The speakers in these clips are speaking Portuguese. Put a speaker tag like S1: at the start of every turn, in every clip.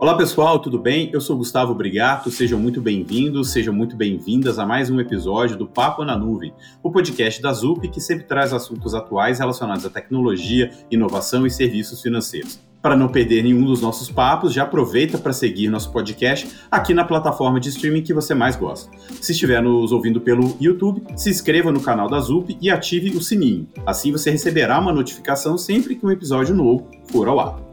S1: Olá pessoal, tudo bem? Eu sou Gustavo Brigato, sejam muito bem-vindos, sejam muito bem-vindas a mais um episódio do Papo na Nuvem, o podcast da ZUP que sempre traz assuntos atuais relacionados à tecnologia, inovação e serviços financeiros. Para não perder nenhum dos nossos papos, já aproveita para seguir nosso podcast aqui na plataforma de streaming que você mais gosta. Se estiver nos ouvindo pelo YouTube, se inscreva no canal da ZUP e ative o sininho. Assim você receberá uma notificação sempre que um episódio novo for ao ar.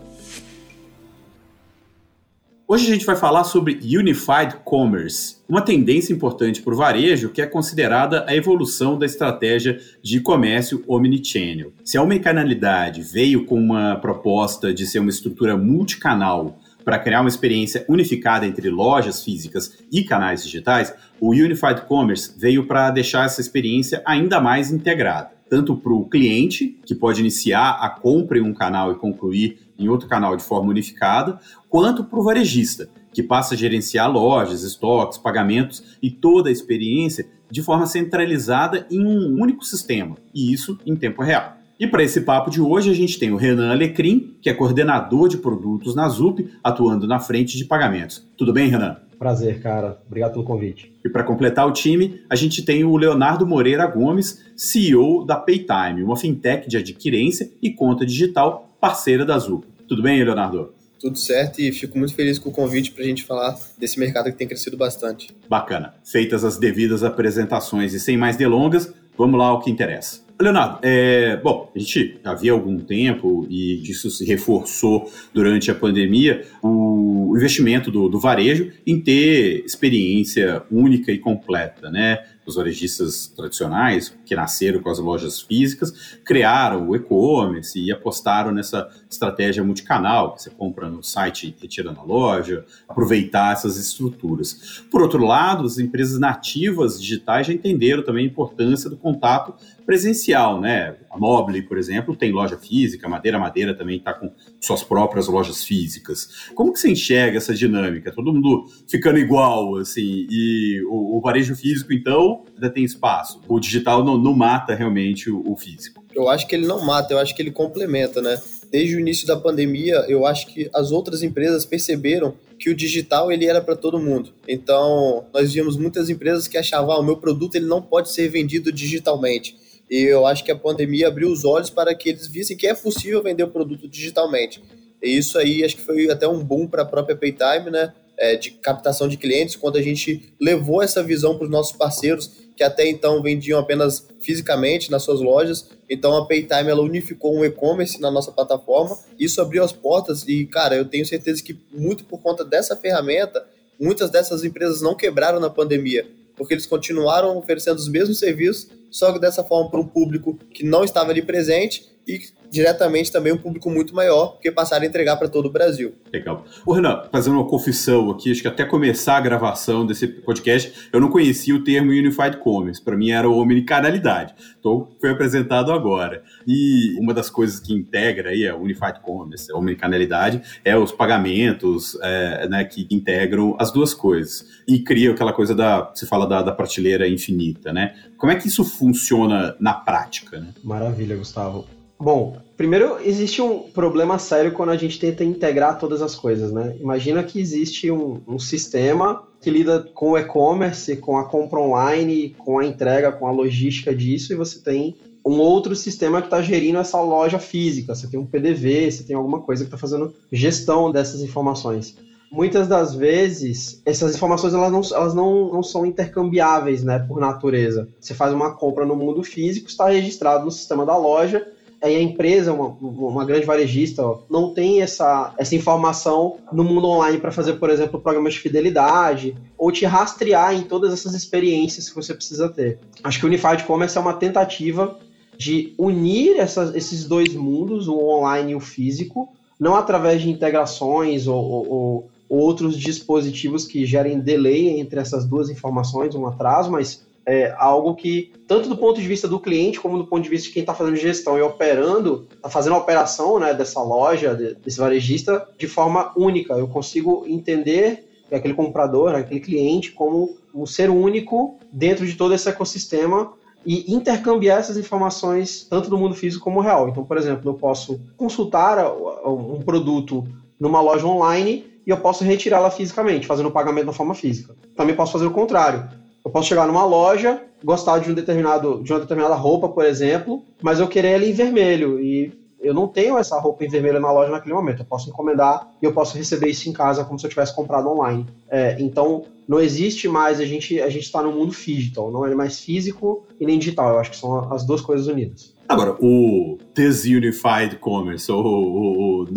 S1: Hoje a gente vai falar sobre Unified Commerce, uma tendência importante para o varejo que é considerada a evolução da estratégia de comércio omnichannel. Se a omnicanalidade veio com uma proposta de ser uma estrutura multicanal para criar uma experiência unificada entre lojas físicas e canais digitais, o Unified Commerce veio para deixar essa experiência ainda mais integrada, tanto para o cliente, que pode iniciar a compra em um canal e concluir em outro canal de forma unificada, quanto para o varejista, que passa a gerenciar lojas, estoques, pagamentos e toda a experiência de forma centralizada em um único sistema, e isso em tempo real. E para esse papo de hoje, a gente tem o Renan Alecrim, que é coordenador de produtos na ZUP, atuando na frente de pagamentos. Tudo bem, Renan?
S2: Prazer, cara. Obrigado pelo convite.
S1: E para completar o time, a gente tem o Leonardo Moreira Gomes, CEO da Paytime, uma fintech de adquirência e conta digital parceira da ZUP. Tudo bem, Leonardo?
S3: Tudo certo e fico muito feliz com o convite para a gente falar desse mercado que tem crescido bastante.
S1: Bacana. Feitas as devidas apresentações e sem mais delongas, vamos lá ao que interessa. Leonardo, é, bom, a gente havia algum tempo e isso se reforçou durante a pandemia, o investimento do, do varejo em ter experiência única e completa, né? Os varejistas tradicionais, que nasceram com as lojas físicas, criaram o e-commerce e apostaram nessa estratégia multicanal, que você compra no site e retira na loja, aproveitar essas estruturas. Por outro lado, as empresas nativas digitais já entenderam também a importância do contato presencial, né? A Mobile, por exemplo, tem loja física, Madeira Madeira também está com suas próprias lojas físicas. Como que você enxerga essa dinâmica? Todo mundo ficando igual, assim, e o, o varejo físico, então, ainda tem espaço. O digital não, não mata realmente o, o físico.
S3: Eu acho que ele não mata, eu acho que ele complementa, né? Desde o início da pandemia, eu acho que as outras empresas perceberam que o digital ele era para todo mundo. Então, nós vimos muitas empresas que achavam, ah, o meu produto ele não pode ser vendido digitalmente. E eu acho que a pandemia abriu os olhos para que eles vissem que é possível vender o produto digitalmente. E isso aí acho que foi até um boom para a própria Paytime, né? É, de captação de clientes, quando a gente levou essa visão para os nossos parceiros, que até então vendiam apenas fisicamente nas suas lojas. Então a Paytime ela unificou um e-commerce na nossa plataforma. Isso abriu as portas e, cara, eu tenho certeza que muito por conta dessa ferramenta, muitas dessas empresas não quebraram na pandemia porque eles continuaram oferecendo os mesmos serviços, só que dessa forma para um público que não estava ali presente e diretamente também um público muito maior, porque passaram a entregar para todo o Brasil.
S1: Legal. O Renan, fazendo uma confissão aqui, acho que até começar a gravação desse podcast, eu não conhecia o termo Unified Commerce. Para mim era omnicanalidade. Então foi apresentado agora. E uma das coisas que integra aí a Unified Commerce, a omnicanalidade, é os pagamentos é, né, que integram as duas coisas. E cria aquela coisa da, se fala da, da prateleira infinita, né? Como é que isso funciona na prática? Né?
S2: Maravilha, Gustavo. Bom, primeiro existe um problema sério quando a gente tenta integrar todas as coisas, né? Imagina que existe um, um sistema que lida com o e-commerce, com a compra online, com a entrega, com a logística disso, e você tem um outro sistema que está gerindo essa loja física. Você tem um PDV, você tem alguma coisa que está fazendo gestão dessas informações. Muitas das vezes, essas informações elas não, elas não, não são intercambiáveis, né, por natureza. Você faz uma compra no mundo físico, está registrado no sistema da loja, aí a empresa, uma, uma grande varejista, ó, não tem essa, essa informação no mundo online para fazer, por exemplo, programas de fidelidade ou te rastrear em todas essas experiências que você precisa ter. Acho que o Unified Commerce é uma tentativa de unir essas, esses dois mundos, o online e o físico, não através de integrações ou, ou, ou outros dispositivos que gerem delay entre essas duas informações, um atraso, mas é algo que, tanto do ponto de vista do cliente, como do ponto de vista de quem está fazendo gestão e operando, está fazendo a operação né, dessa loja, desse varejista, de forma única. Eu consigo entender aquele comprador, aquele cliente, como um ser único dentro de todo esse ecossistema e intercambiar essas informações tanto do mundo físico como real. Então, por exemplo, eu posso consultar um produto numa loja online e eu posso retirá-la fisicamente, fazendo o pagamento na forma física. Também posso fazer o contrário. Eu posso chegar numa loja, gostar de um determinado de uma determinada roupa, por exemplo, mas eu querer ela em vermelho e eu não tenho essa roupa em vermelho na loja naquele momento. Eu posso encomendar e eu posso receber isso em casa como se eu tivesse comprado online. É, então, não existe mais, a gente a está no mundo digital, não é mais físico e nem digital. Eu acho que são as duas coisas unidas.
S1: Agora, o Desunified Commerce, ou,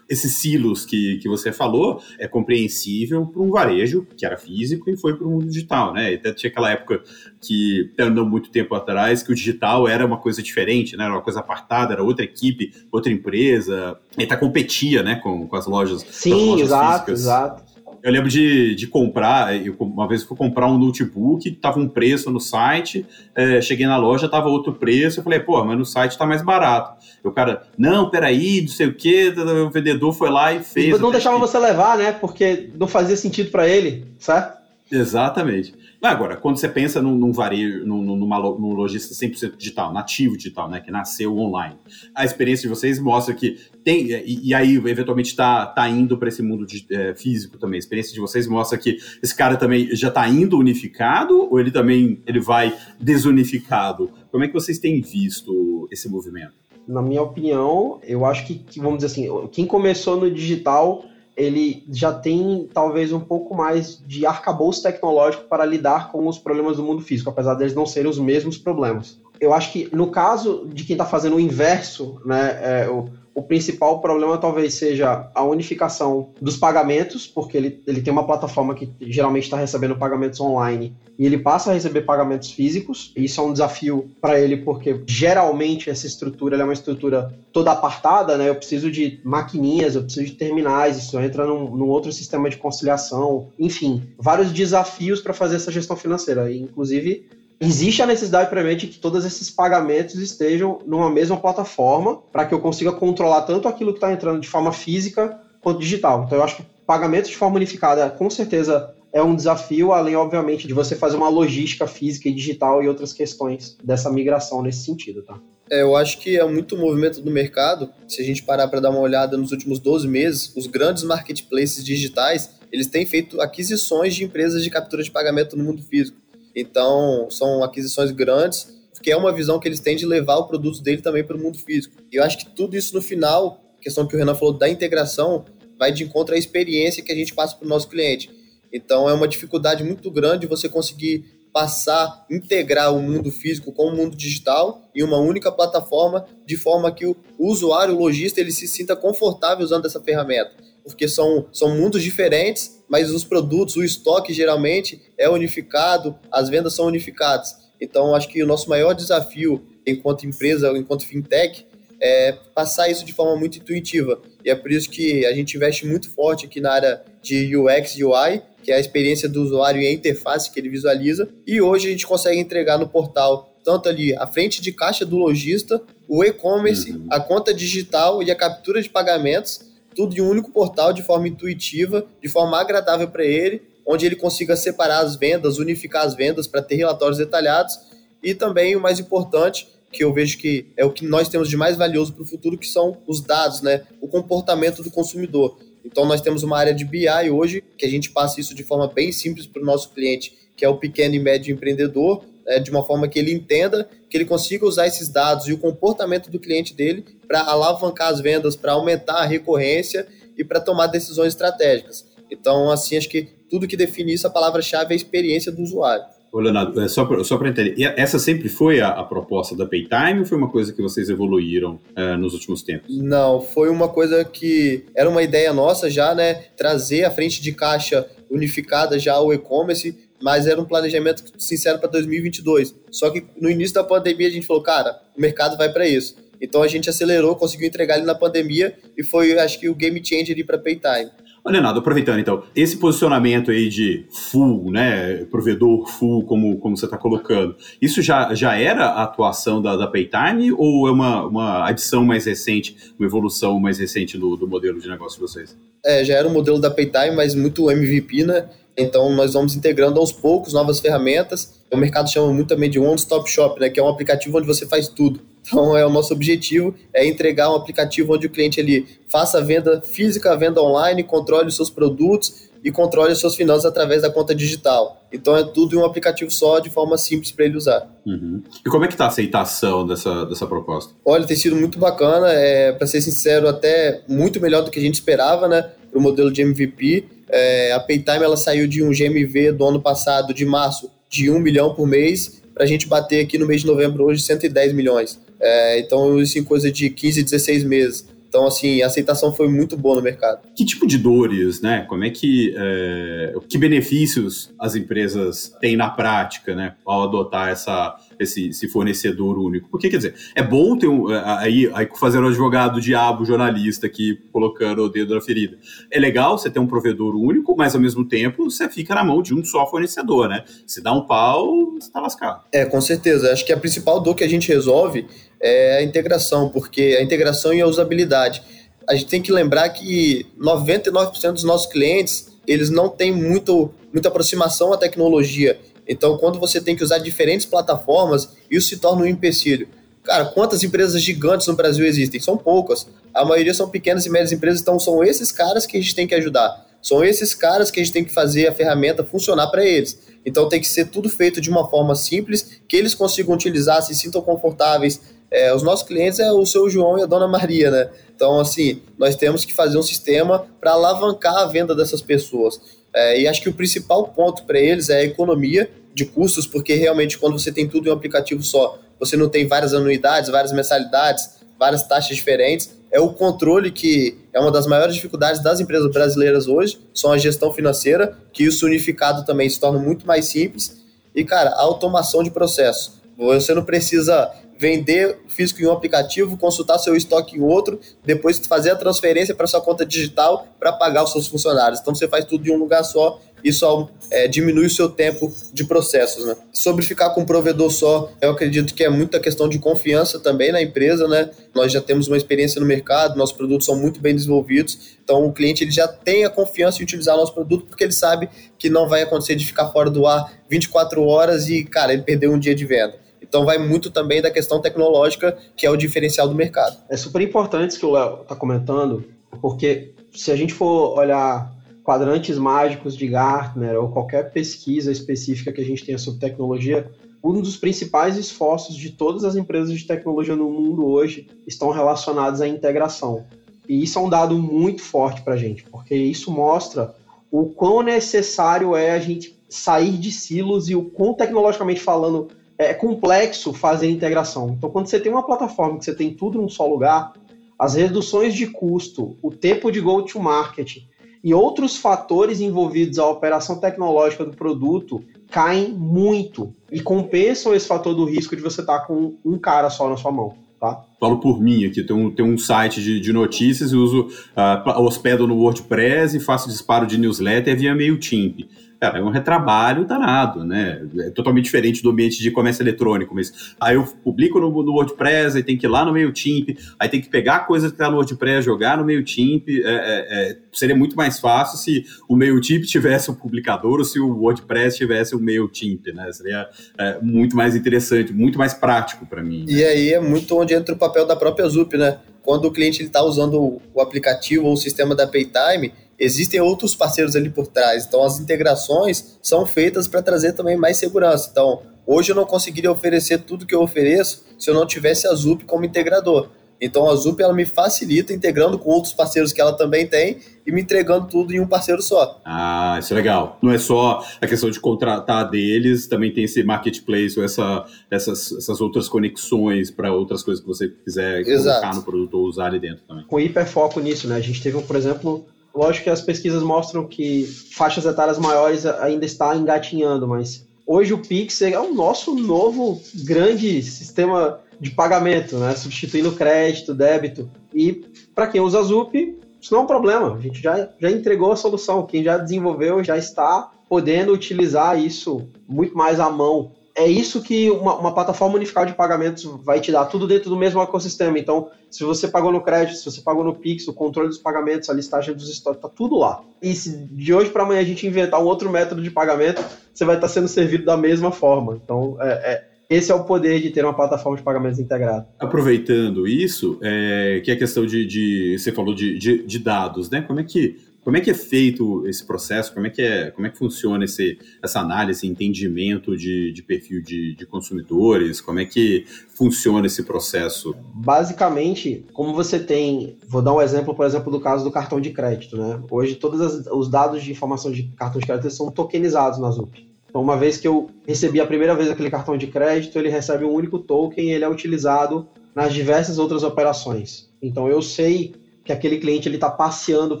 S1: esses silos que, que você falou, é compreensível para um varejo que era físico e foi para o mundo digital, né? Até tinha aquela época que, não muito tempo atrás, que o digital era uma coisa diferente, né? Era uma coisa apartada, era outra equipe, outra empresa, e até competia, né, com, com as lojas,
S2: Sim,
S1: as lojas
S2: exato,
S1: físicas.
S2: exato.
S1: Eu lembro de, de comprar, eu, uma vez eu fui comprar um notebook, tava um preço no site, é, cheguei na loja, tava outro preço, eu falei, pô, mas no site tá mais barato. E o cara, não, peraí, não sei o que, o vendedor foi lá e fez.
S2: Mas não deixava você levar, né? Porque não fazia sentido para ele, certo?
S1: Exatamente. Agora, quando você pensa num, num varejo, num, numa, num lojista 100% digital, nativo digital, né, que nasceu online, a experiência de vocês mostra que tem, e, e aí eventualmente está tá indo para esse mundo de, é, físico também. A experiência de vocês mostra que esse cara também já está indo unificado ou ele também ele vai desunificado? Como é que vocês têm visto esse movimento?
S2: Na minha opinião, eu acho que, vamos dizer assim, quem começou no digital ele já tem talvez um pouco mais de arcabouço tecnológico para lidar com os problemas do mundo físico, apesar deles não serem os mesmos problemas. Eu acho que no caso de quem está fazendo o inverso, né, é, o, o principal problema talvez seja a unificação dos pagamentos, porque ele, ele tem uma plataforma que geralmente está recebendo pagamentos online e ele passa a receber pagamentos físicos. Isso é um desafio para ele, porque geralmente essa estrutura é uma estrutura toda apartada, né? Eu preciso de maquininhas, eu preciso de terminais, isso entra num, num outro sistema de conciliação, enfim, vários desafios para fazer essa gestão financeira. E, inclusive, existe a necessidade premente que todos esses pagamentos estejam numa mesma plataforma para que eu consiga controlar tanto aquilo que está entrando de forma física quanto digital. Então eu acho que pagamento de forma unificada com certeza é um desafio, além, obviamente, de você fazer uma logística física e digital e outras questões dessa migração nesse sentido, tá?
S3: É, eu acho que é muito movimento do mercado. Se a gente parar para dar uma olhada nos últimos 12 meses, os grandes marketplaces digitais, eles têm feito aquisições de empresas de captura de pagamento no mundo físico. Então, são aquisições grandes, que é uma visão que eles têm de levar o produto dele também para o mundo físico. E eu acho que tudo isso no final, questão que o Renan falou da integração, vai de encontro à experiência que a gente passa para o nosso cliente. Então, é uma dificuldade muito grande você conseguir passar, integrar o mundo físico com o mundo digital em uma única plataforma, de forma que o usuário, o lojista, ele se sinta confortável usando essa ferramenta porque são, são mundos diferentes, mas os produtos, o estoque geralmente é unificado, as vendas são unificadas. Então, acho que o nosso maior desafio enquanto empresa, enquanto fintech, é passar isso de forma muito intuitiva. E é por isso que a gente investe muito forte aqui na área de UX e UI, que é a experiência do usuário e a interface que ele visualiza. E hoje a gente consegue entregar no portal tanto ali a frente de caixa do lojista, o e-commerce, uhum. a conta digital e a captura de pagamentos tudo de um único portal de forma intuitiva, de forma agradável para ele, onde ele consiga separar as vendas, unificar as vendas para ter relatórios detalhados e também o mais importante, que eu vejo que é o que nós temos de mais valioso para o futuro, que são os dados, né? O comportamento do consumidor. Então nós temos uma área de BI hoje, que a gente passa isso de forma bem simples para o nosso cliente, que é o pequeno e médio empreendedor, é, de uma forma que ele entenda, que ele consiga usar esses dados e o comportamento do cliente dele para alavancar as vendas, para aumentar a recorrência e para tomar decisões estratégicas. Então, assim, acho que tudo que define isso, a palavra-chave é a experiência do usuário.
S1: Ô, Leonardo, é só para entender, essa sempre foi a, a, proposta da Paytime ou foi uma coisa que vocês evoluíram é, nos últimos tempos?
S3: Não, foi uma coisa que era uma ideia nossa já, né? Trazer a frente de caixa unificada já ao e-commerce mas era um planejamento sincero para 2022. Só que no início da pandemia a gente falou, cara, o mercado vai para isso. Então a gente acelerou, conseguiu entregar ele na pandemia e foi, acho que, o game changer ali para Paytime.
S1: Ô, Leonardo, aproveitando então, esse posicionamento aí de full, né, provedor full, como, como você está colocando, isso já, já era a atuação da, da Paytime ou é uma, uma adição mais recente, uma evolução mais recente do, do modelo de negócio de vocês?
S3: É, já era o modelo da Paytime, mas muito MVP, né? Então, nós vamos integrando aos poucos novas ferramentas. O mercado chama muito também de One Stop Shop, né? Que é um aplicativo onde você faz tudo. Então é o nosso objetivo é entregar um aplicativo onde o cliente ele faça a venda física, a venda online, controle os seus produtos e controle as suas finanças através da conta digital. Então é tudo em um aplicativo só, de forma simples para ele usar.
S1: Uhum. E como é que está a aceitação dessa, dessa proposta?
S3: Olha, tem sido muito bacana, é, para ser sincero, até muito melhor do que a gente esperava, né? Para o modelo de MVP. É, a Paytime ela saiu de um GMV do ano passado, de março, de 1 milhão por mês, para a gente bater aqui no mês de novembro hoje 110 milhões. É, então, isso em coisa de 15, 16 meses. Então, assim, a aceitação foi muito boa no mercado.
S1: Que tipo de dores, né? Como é que. É, que benefícios as empresas têm na prática, né? Ao adotar essa, esse, esse fornecedor único? Porque, quer dizer, é bom ter um. É, aí, aí fazer um advogado diabo jornalista aqui colocando o dedo na ferida. É legal você ter um provedor único, mas ao mesmo tempo você fica na mão de um só fornecedor, né? Se dá um pau, você tá lascado.
S3: É, com certeza. Acho que a principal dor que a gente resolve é a integração, porque a integração e a usabilidade. A gente tem que lembrar que 99% dos nossos clientes, eles não têm muito, muita aproximação à tecnologia. Então, quando você tem que usar diferentes plataformas, isso se torna um empecilho. Cara, quantas empresas gigantes no Brasil existem? São poucas. A maioria são pequenas e médias empresas, então são esses caras que a gente tem que ajudar. São esses caras que a gente tem que fazer a ferramenta funcionar para eles. Então tem que ser tudo feito de uma forma simples, que eles consigam utilizar, se sintam confortáveis, é, os nossos clientes é o seu João e a dona Maria, né? Então, assim, nós temos que fazer um sistema para alavancar a venda dessas pessoas. É, e acho que o principal ponto para eles é a economia de custos, porque realmente quando você tem tudo em um aplicativo só, você não tem várias anuidades, várias mensalidades, várias taxas diferentes. É o controle que é uma das maiores dificuldades das empresas brasileiras hoje, são a gestão financeira, que isso unificado também se torna muito mais simples. E, cara, a automação de processo. Você não precisa vender físico em um aplicativo, consultar seu estoque em outro, depois fazer a transferência para sua conta digital para pagar os seus funcionários. Então você faz tudo em um lugar só, isso é, diminui o seu tempo de processos. Né? Sobre ficar com um provedor só, eu acredito que é muita questão de confiança também na empresa. Né? Nós já temos uma experiência no mercado, nossos produtos são muito bem desenvolvidos, então o cliente ele já tem a confiança em utilizar nosso produto porque ele sabe que não vai acontecer de ficar fora do ar 24 horas e, cara, ele perdeu um dia de venda. Então vai muito também da questão tecnológica, que é o diferencial do mercado.
S2: É super importante isso que o Léo está comentando, porque se a gente for olhar quadrantes mágicos de Gartner ou qualquer pesquisa específica que a gente tenha sobre tecnologia, um dos principais esforços de todas as empresas de tecnologia no mundo hoje estão relacionados à integração. E isso é um dado muito forte para a gente, porque isso mostra o quão necessário é a gente sair de silos e o quão tecnologicamente falando é complexo fazer integração. Então, quando você tem uma plataforma que você tem tudo num só lugar, as reduções de custo, o tempo de go-to-market e outros fatores envolvidos à operação tecnológica do produto caem muito e compensam esse fator do risco de você estar com um cara só na sua mão. Tá?
S1: Falo por mim aqui, tem um, um site de, de notícias e uso, uh, hospedo no WordPress e faço disparo de newsletter via MailChimp cara, é um retrabalho danado, né? É totalmente diferente do ambiente de comércio eletrônico, mas aí eu publico no, no WordPress, aí tem que ir lá no MailChimp, aí tem que pegar a coisa que tá no WordPress, jogar no MailChimp, é, é, é, seria muito mais fácil se o MailChimp tivesse um publicador ou se o WordPress tivesse o um MailChimp, né? Seria é, muito mais interessante, muito mais prático para mim.
S3: Né? E aí é muito onde entra o papel da própria Zup, né? Quando o cliente está usando o aplicativo ou o sistema da Paytime, existem outros parceiros ali por trás. Então, as integrações são feitas para trazer também mais segurança. Então, hoje eu não conseguiria oferecer tudo que eu ofereço se eu não tivesse a Zup como integrador. Então, a Zup ela me facilita integrando com outros parceiros que ela também tem e me entregando tudo em um parceiro só.
S1: Ah, isso é legal. Não é só a questão de contratar deles, também tem esse marketplace ou essa, essas, essas outras conexões para outras coisas que você quiser Exato. colocar no produto ou usar ali dentro também.
S2: Com hiperfoco nisso, né? A gente teve, por exemplo, Lógico que as pesquisas mostram que faixas etárias maiores ainda está engatinhando, mas hoje o Pix é o nosso novo grande sistema de pagamento, né? Substituindo crédito, débito. E para quem usa Zup, isso não é um problema. A gente já, já entregou a solução. Quem já desenvolveu já está podendo utilizar isso muito mais à mão é isso que uma, uma, plataforma unificada de pagamentos vai te dar, tudo dentro do mesmo ecossistema. Então, se você pagou no crédito, se você pagou no Pix, o controle dos pagamentos, a listagem dos estoques, tá tudo lá. E se de hoje para amanhã a gente inventar um outro método de pagamento, você vai estar sendo servido da mesma forma. Então, é, é, Esse é o poder de ter uma plataforma de pagamentos integrada.
S1: Aproveitando isso, é, que é a questão de, de você falou de, de, de, dados, né? Como é que como é que é feito esse processo? Como é que é como é que funciona esse, essa análise, entendimento de, de perfil de, de consumidores? Como é que funciona esse processo?
S2: Basicamente, como você tem, vou dar um exemplo, por exemplo, do caso do cartão de crédito, né? Hoje todos os dados de informação de cartão de crédito são tokenizados na ZUP. Então, uma vez que eu recebi a primeira vez aquele cartão de crédito, ele recebe um único token e ele é utilizado nas diversas outras operações. Então, eu sei que aquele cliente ele está passeando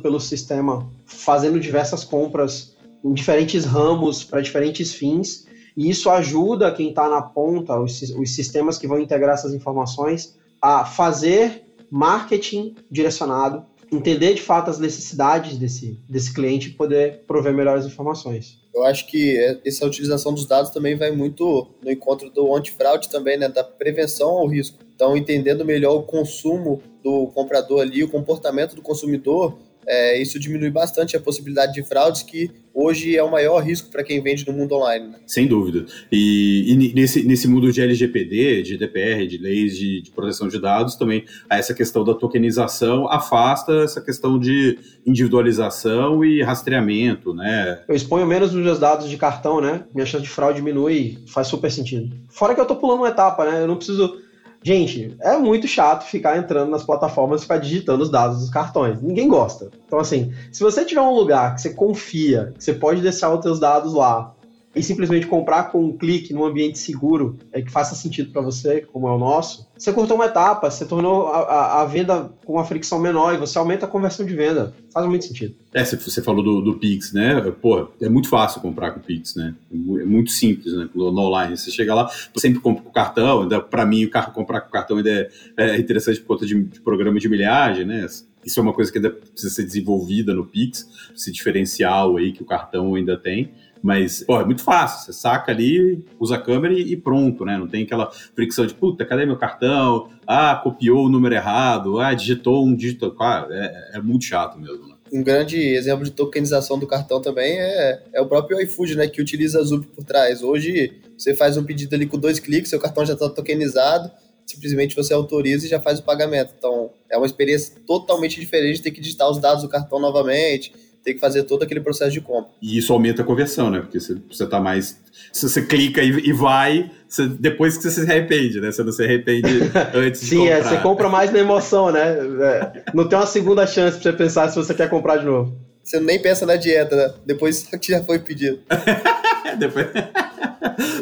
S2: pelo sistema, fazendo diversas compras em diferentes ramos para diferentes fins, e isso ajuda quem está na ponta, os, os sistemas que vão integrar essas informações, a fazer marketing direcionado, entender de fato as necessidades desse, desse cliente e poder prover melhores informações.
S3: Eu acho que essa utilização dos dados também vai muito no encontro do antifraude também, né, da prevenção ao risco. Então, entendendo melhor o consumo do comprador ali, o comportamento do consumidor, é, isso diminui bastante a possibilidade de fraudes, que hoje é o maior risco para quem vende no mundo online. Né?
S1: Sem dúvida. E, e, nesse, nesse mundo de LGPD, de DPR, de leis de, de, proteção de dados, também essa questão da tokenização afasta essa questão de individualização e rastreamento, né?
S2: Eu exponho menos os meus dados de cartão, né? Minha chance de fraude diminui, faz super sentido. Fora que eu estou pulando uma etapa, né? Eu não preciso Gente, é muito chato ficar entrando nas plataformas e ficar digitando os dados dos cartões. Ninguém gosta. Então, assim, se você tiver um lugar que você confia, que você pode deixar os seus dados lá, e simplesmente comprar com um clique num ambiente seguro é, que faça sentido para você, como é o nosso, você cortou uma etapa, você tornou a, a, a, venda com uma fricção menor e você aumenta a conversão de venda. Faz muito sentido.
S1: É, você falou do, do Pix, né? Pô, é muito fácil comprar com o Pix, né? É muito simples, né? No, online. Você chega lá, sempre compra com o cartão. Para mim, o carro comprar com o cartão ainda é, é interessante por conta de, de programa de milhagem, né? Isso é uma coisa que ainda precisa ser desenvolvida no Pix, esse diferencial aí que o cartão ainda tem. Mas, pô, é muito fácil. Você saca ali, usa a câmera e, pronto, né? Não tem aquela fricção de, puta, cadê meu cartão? Ah, copiou o número errado. Ah, digitou um dígito. Ah, é, é muito chato mesmo, né?
S3: Um grande exemplo de tokenização do cartão também é, é o próprio iFood, né? Que utiliza a Zup por trás. Hoje, você faz um pedido ali com dois cliques, seu cartão já está tokenizado simplesmente você autoriza e já faz o pagamento. Então, é uma experiência totalmente diferente de ter que digitar os dados do cartão novamente, ter que fazer todo aquele processo de compra.
S1: E isso aumenta a conversão, né? Porque você, você tá mais. Se você clica e, e vai, você, depois que você se arrepende, né? Você não se arrepende antes
S2: Sim,
S1: de
S2: comprar. Sim, é, você compra mais na emoção, né? É, não tem uma segunda chance pra você pensar se você quer comprar de novo.
S3: Você nem pensa na dieta, né? Depois que já foi pedido.
S2: depois...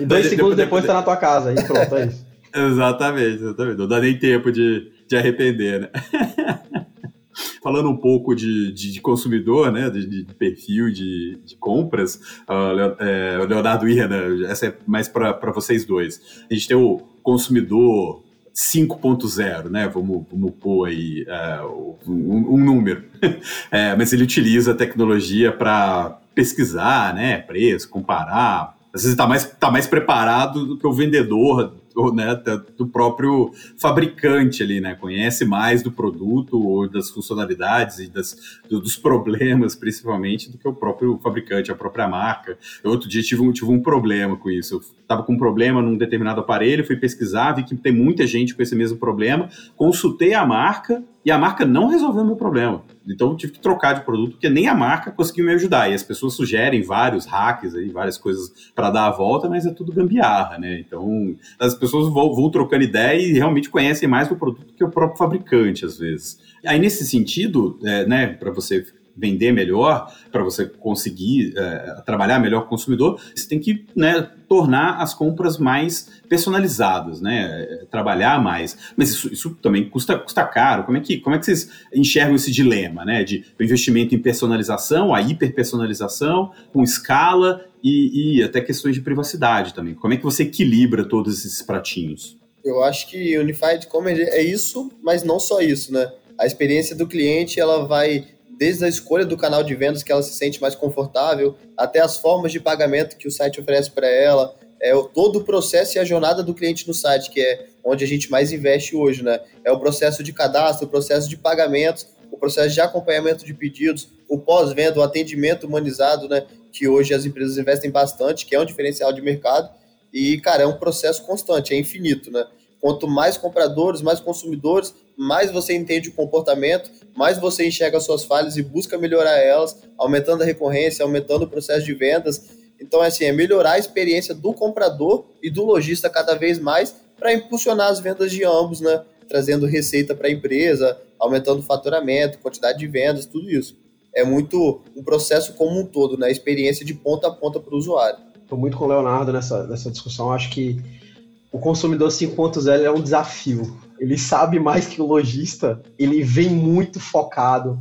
S2: E dois segundos depois, depois tá na tua casa, e pronto, é isso.
S1: exatamente, exatamente. Não dá nem tempo de, de arrepender, né? Falando um pouco de, de, de consumidor, né, de, de perfil de, compras, uh, Leonardo Irna, essa é mais para vocês dois. A gente tem o consumidor 5.0, né? Vamos, vamos pôr aí uh, um, um, número. é, mas ele utiliza a tecnologia para pesquisar, né? Preço, comparar. Às vezes está mais, tá mais preparado do que o vendedor né, do próprio fabricante ali, né? Conhece mais do produto ou das funcionalidades e das, do, dos problemas, principalmente, do que o próprio fabricante, a própria marca. Eu, outro dia tive um, tive um problema com isso. Eu estava com um problema num determinado aparelho, fui pesquisar, vi que tem muita gente com esse mesmo problema, consultei a marca e a marca não resolveu o meu problema. Então eu tive que trocar de produto, porque nem a marca conseguiu me ajudar. E as pessoas sugerem vários hacks aí, várias coisas para dar a volta, mas é tudo gambiarra, né? Então as pessoas vão, vão trocando ideia e realmente conhecem mais do produto que o próprio fabricante, às vezes. Aí, nesse sentido, é, né, para você vender melhor, para você conseguir é, trabalhar melhor com o consumidor, você tem que né, tornar as compras mais personalizadas, né, trabalhar mais. Mas isso, isso, também custa, custa caro. Como é, que, como é que vocês enxergam esse dilema né, de investimento em personalização, a hiperpersonalização, com escala e, e até questões de privacidade também? Como é que você equilibra todos esses pratinhos?
S3: Eu acho que Unified Commerce é isso, mas não só isso, né? A experiência do cliente, ela vai desde a escolha do canal de vendas que ela se sente mais confortável, até as formas de pagamento que o site oferece para ela, é todo o processo e a jornada do cliente no site, que é onde a gente mais investe hoje, né? É o processo de cadastro, o processo de pagamentos, o processo de acompanhamento de pedidos, o pós-venda, o atendimento humanizado, né? Que hoje as empresas investem bastante, que é um diferencial de mercado. E, cara, é um processo constante, é infinito, né? Quanto mais compradores, mais consumidores, mais você entende o comportamento, mais você enxerga suas falhas e busca melhorar elas, aumentando a recorrência, aumentando o processo de vendas. Então, assim, é melhorar a experiência do comprador e do lojista cada vez mais para impulsionar as vendas de ambos, né? Trazendo receita para a empresa, aumentando o faturamento, quantidade de vendas, tudo isso. É muito um processo como um todo, né? Experiência de ponta a ponta para o usuário.
S2: Estou muito com o Leonardo nessa, nessa discussão. Acho que o consumidor 5.0 é um desafio. Ele sabe mais que o lojista, ele vem muito focado,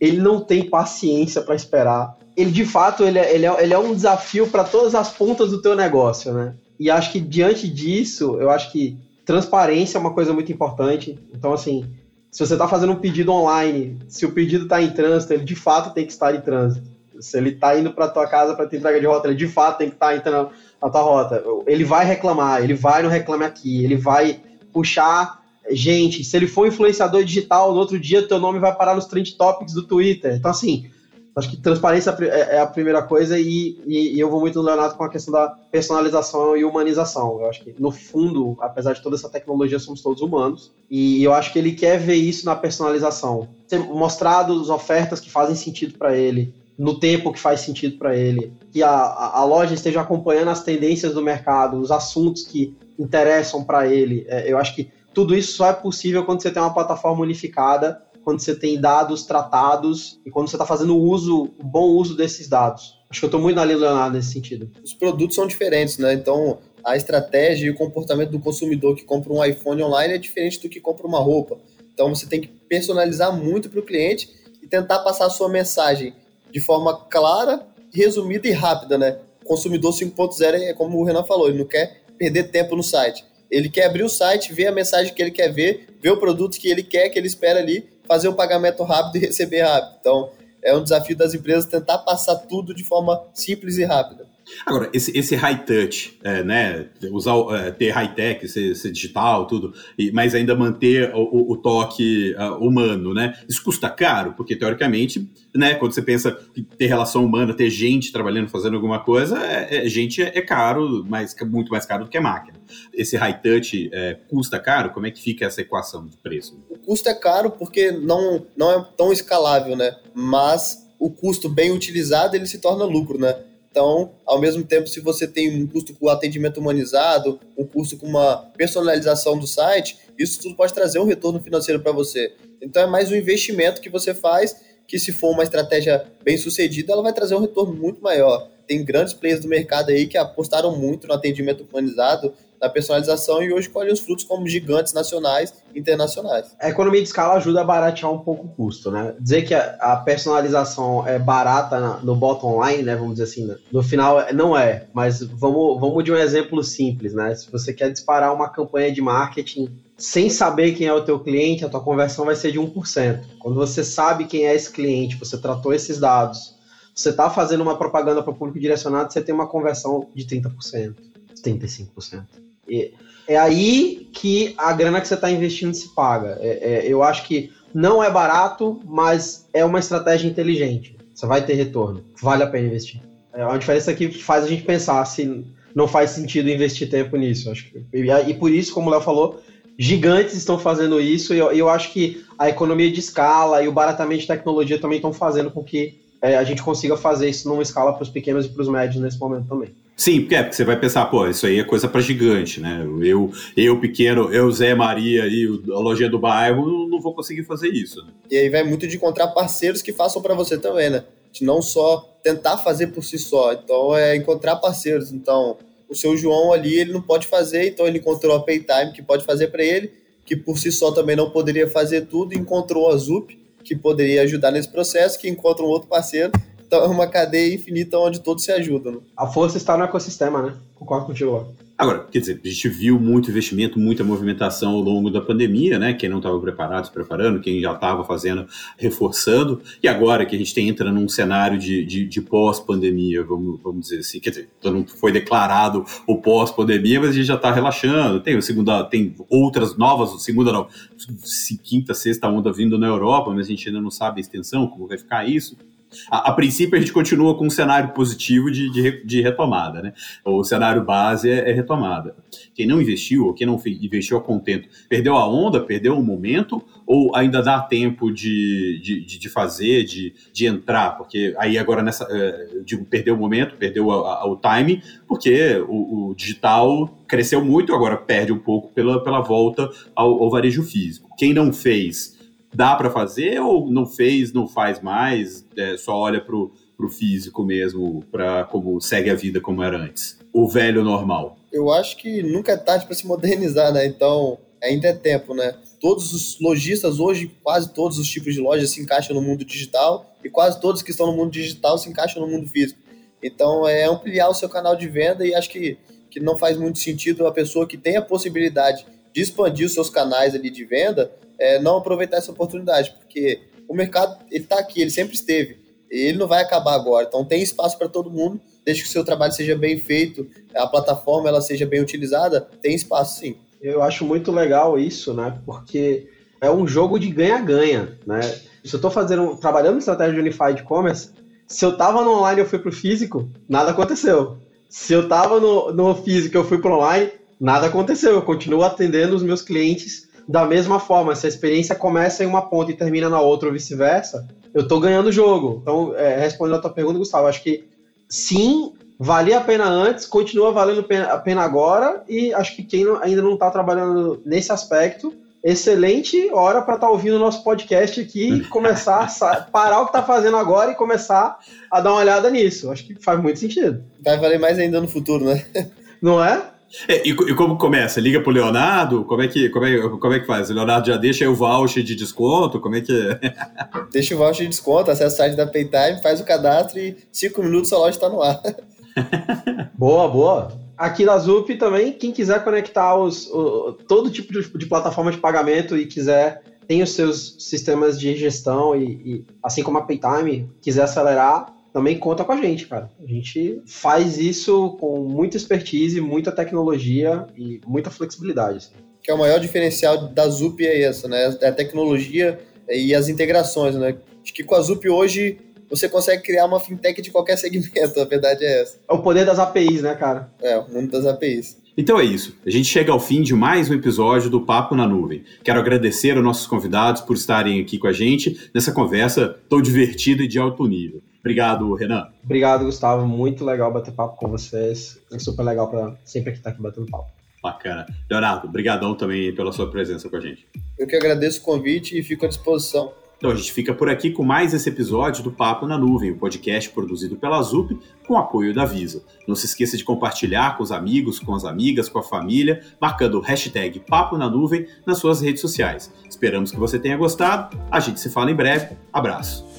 S2: ele não tem paciência para esperar. Ele, de fato, ele é, ele é, ele é um desafio para todas as pontas do teu negócio, né? E acho que diante disso, eu acho que transparência é uma coisa muito importante. Então, assim, se você está fazendo um pedido online, se o pedido está em trânsito, ele de fato tem que estar em trânsito. Se ele está indo para tua casa para ter entrega de rota, ele de fato tem que estar tá entrando na tua rota. Ele vai reclamar, ele vai no Reclame Aqui, ele vai puxar gente. Se ele for influenciador digital, no outro dia teu nome vai parar nos trend topics do Twitter. Então, assim, acho que transparência é, é a primeira coisa e, e, e, eu vou muito no Leonardo com a questão da personalização e humanização. Eu acho que, no fundo, apesar de toda essa tecnologia, somos todos humanos. E eu acho que ele quer ver isso na personalização. Ser mostrados ofertas que fazem sentido para ele, no tempo que faz sentido para ele, que a, a, loja esteja acompanhando as tendências do mercado, os assuntos que interessam para ele. É, eu acho que tudo isso só é possível quando você tem uma plataforma unificada, quando você tem dados tratados e quando você está fazendo uso, bom uso desses dados. Acho que eu estou muito na linha do Leonardo nesse sentido.
S3: Os produtos são diferentes, né? Então, a estratégia e o comportamento do consumidor que compra um iPhone online é diferente do que compra uma roupa. Então, você tem que personalizar muito para o cliente e tentar passar a sua mensagem de forma clara, resumida e rápida, né? Consumidor 5.0 é como o Renan falou, ele não quer perder tempo no site. Ele quer abrir o site, ver a mensagem que ele quer ver, ver o produto que ele quer, que ele espera ali, fazer o pagamento rápido e receber rápido. Então, é um desafio das empresas tentar passar tudo de forma simples e rápida.
S1: Agora, esse, esse high touch, é, né, usar, é, ter high tech, ser, ser, digital, tudo, e, mas ainda manter o, o toque uh, humano, né? Isso custa caro, porque teoricamente, né, quando você pensa em ter relação humana, ter gente trabalhando, fazendo alguma coisa, é, é gente é, é, caro, mas muito mais caro do que a máquina. Esse high touch custa caro? Como é que fica essa equação de preço?
S3: O custo é caro porque não, não é tão escalável, né? Mas o custo bem utilizado ele se torna lucro, né? Então, ao mesmo tempo, se você tem um custo com atendimento humanizado, um custo com uma personalização do site, isso tudo pode trazer um retorno financeiro para você. Então, é mais um investimento que você faz, que se for uma estratégia bem sucedida, ela vai trazer um retorno muito maior. Tem grandes players do mercado aí que apostaram muito no atendimento humanizado da personalização e hoje colhem os frutos como gigantes nacionais e internacionais.
S2: A economia de escala ajuda a baratear um pouco o custo, né? Dizer que a, a personalização é barata na, no bottom line, né? Vamos dizer assim, né? no final não é, mas vamos, vamos de um exemplo simples, né? Se você quer disparar uma campanha de marketing sem saber quem é o teu cliente, a tua conversão vai ser de 1%. Quando você sabe quem é esse cliente, você tratou esses dados, você está fazendo uma propaganda para o público direcionado, você tem uma conversão de 30%, 35%. E é aí que a grana que você está investindo se paga. É, é, eu acho que não é barato, mas é uma estratégia inteligente. Você vai ter retorno. Vale a pena investir. É uma diferença que faz a gente pensar se não faz sentido investir tempo nisso. Acho que, e, e por isso, como o Léo falou, gigantes estão fazendo isso e eu, eu, acho que a economia de escala e o baratamento de tecnologia também estão fazendo com que é, a gente consiga fazer isso numa escala para os pequenos e para os médios nesse momento também.
S1: Sim, porque, é, porque você vai pensar, pô, isso aí é coisa para gigante, né? Eu, eu pequeno, eu, Zé Maria e a lojinha do bairro, não vou conseguir fazer isso. Né?
S3: E aí vai muito de encontrar parceiros que façam para você também, né? De não só tentar fazer por si só. Então, é encontrar parceiros. Então, o seu João ali, ele não pode fazer, então ele encontrou a Paytime que pode fazer para ele, que por si só também não poderia fazer tudo, encontrou a Zup, que poderia ajudar nesse processo, que encontra um outro parceiro então é uma cadeia infinita onde todos se ajudam. Né?
S2: A força está no ecossistema, né? Concordo contigo.
S1: Agora, quer dizer, a gente viu muito investimento, muita movimentação ao longo da pandemia, né? Quem não estava preparado, se preparando, quem já estava fazendo, reforçando. E agora que a gente entra num cenário de, de, de pós-pandemia, vamos, vamos dizer assim, quer dizer, não foi declarado o pós-pandemia, mas a gente já está relaxando. Tem segunda, tem outras novas, segunda não, quinta, sexta onda vindo na Europa, mas a gente ainda não sabe a extensão, como vai ficar isso. A, a, princípio, a gente continua com um cenário positivo de, de, de retomada, né? O cenário base é, é, retomada. Quem não investiu, ou quem não investiu a contento, perdeu a onda, perdeu o momento, ou ainda dá tempo de, de, de fazer, de, de entrar? Porque aí agora nessa. É, eu digo, perdeu o momento, perdeu a, a, o time, porque o, o, digital cresceu muito, agora perde um pouco pela, pela volta ao, ao varejo físico. Quem não fez dá para fazer ou não fez, não faz mais, é, só olha pro, pro físico mesmo, para como segue a vida como era antes? O velho normal.
S3: Eu acho que nunca é tarde para se modernizar, né? Então, ainda é tempo, né? Todos os lojistas hoje, quase todos os tipos de lojas se encaixam no mundo digital e quase todos que estão no mundo digital se encaixam no mundo físico. Então, é ampliar o seu canal de venda e acho que, que não faz muito sentido uma pessoa que tem a possibilidade de expandir os seus canais ali de venda é, não aproveitar essa oportunidade, porque o mercado ele está aqui, ele sempre esteve, ele não vai acabar agora. Então tem espaço para todo mundo, desde que o seu trabalho seja bem feito, a plataforma ela seja bem utilizada, tem espaço sim.
S2: Eu acho muito legal isso, né? Porque é um jogo de ganha-ganha, né? Se eu estou fazendo, trabalhando em estratégia de Unified Commerce, se eu estava no online e eu fui para o físico, nada aconteceu. Se eu estava no, no físico e eu fui para online, nada aconteceu. Eu continuo atendendo os meus clientes da mesma forma, se a experiência começa em uma ponta e termina na outra ou vice-versa, eu tô ganhando o jogo. Então, é, respondendo a tua pergunta, Gustavo, acho que sim, valia a pena antes, continua valendo a pena agora, e acho que quem ainda não está trabalhando nesse aspecto, excelente hora para estar tá ouvindo o nosso podcast aqui e começar a parar o que está fazendo agora e começar a dar uma olhada nisso. Acho que faz muito sentido.
S3: Vai valer mais ainda no futuro, né?
S2: Não é?
S1: É, e, e, como começa? Liga pro Leonardo? Como é que, como é, como é que faz? O Leonardo já deixa aí o voucher de desconto? Como é que é?
S3: Deixa o voucher de desconto, acessa o site da Paytime, faz o cadastro e cinco minutos a loja está no ar.
S2: boa, boa. Aqui na Zup também, quem quiser conectar os, o, todo tipo de, de, plataforma de pagamento e quiser, tem os seus sistemas de gestão e, e assim como a Paytime, quiser acelerar, também conta com a gente, cara. A gente faz isso com muita expertise, muita tecnologia e muita flexibilidade. Assim.
S3: Que é o maior diferencial da Zup é isso, né? É a tecnologia e as integrações, né? Acho que com a Zup hoje você consegue criar uma fintech de qualquer segmento, a verdade é essa.
S2: É o poder das APIs, né, cara?
S3: É, o mundo das APIs.
S1: Então é isso. A gente chega ao fim de mais um episódio do Papo na Nuvem. Quero agradecer aos nossos convidados por estarem aqui com a gente nessa conversa tão divertida e de alto nível. Obrigado, Renan.
S2: Obrigado, Gustavo. Muito legal bater papo com vocês. É super legal para sempre que estar tá aqui batendo papo.
S1: Bacana. Leonardo, brigadão também pela sua presença com a gente.
S3: Eu que agradeço o convite e fico à disposição.
S1: Então a gente fica por aqui com mais esse episódio do Papo na Nuvem, o um podcast produzido pela ZUP com apoio da Visa. Não se esqueça de compartilhar com os amigos, com as amigas, com a família, marcando o hashtag Papo na Nuvem nas suas redes sociais. Esperamos que você tenha gostado. A gente se fala em breve. Abraço.